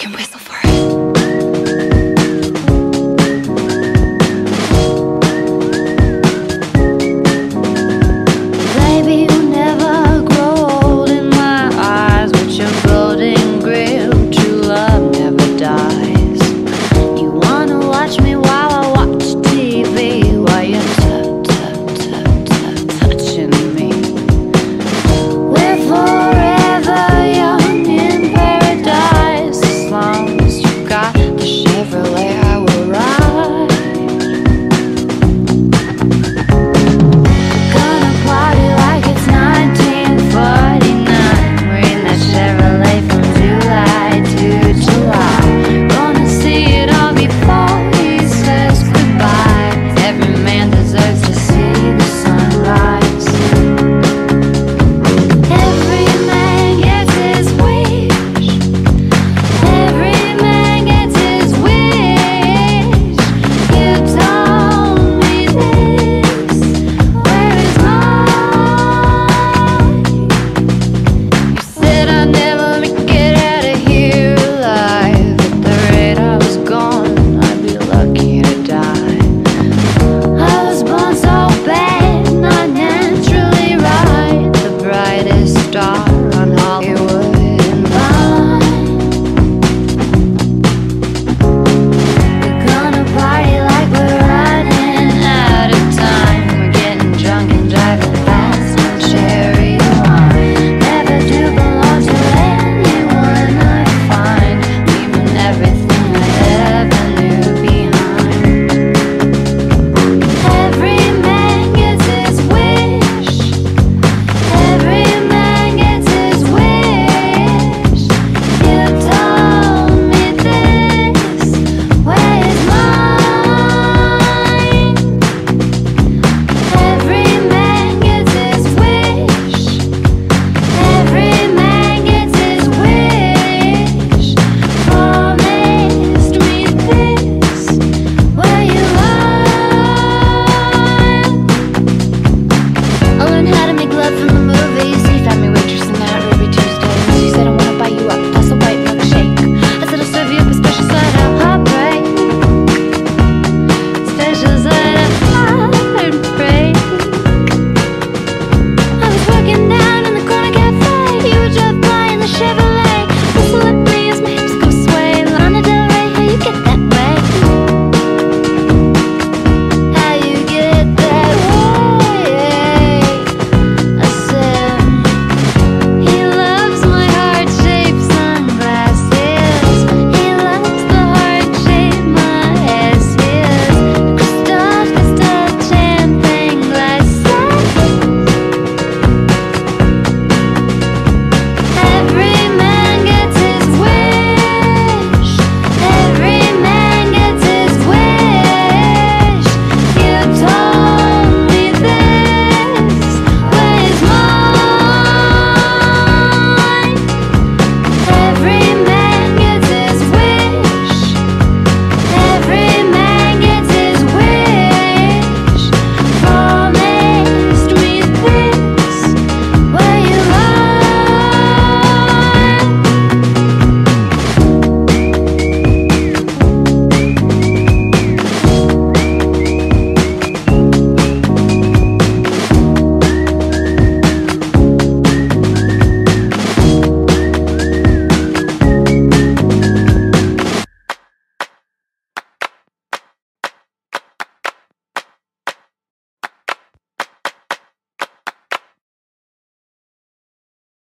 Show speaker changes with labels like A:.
A: can whistle for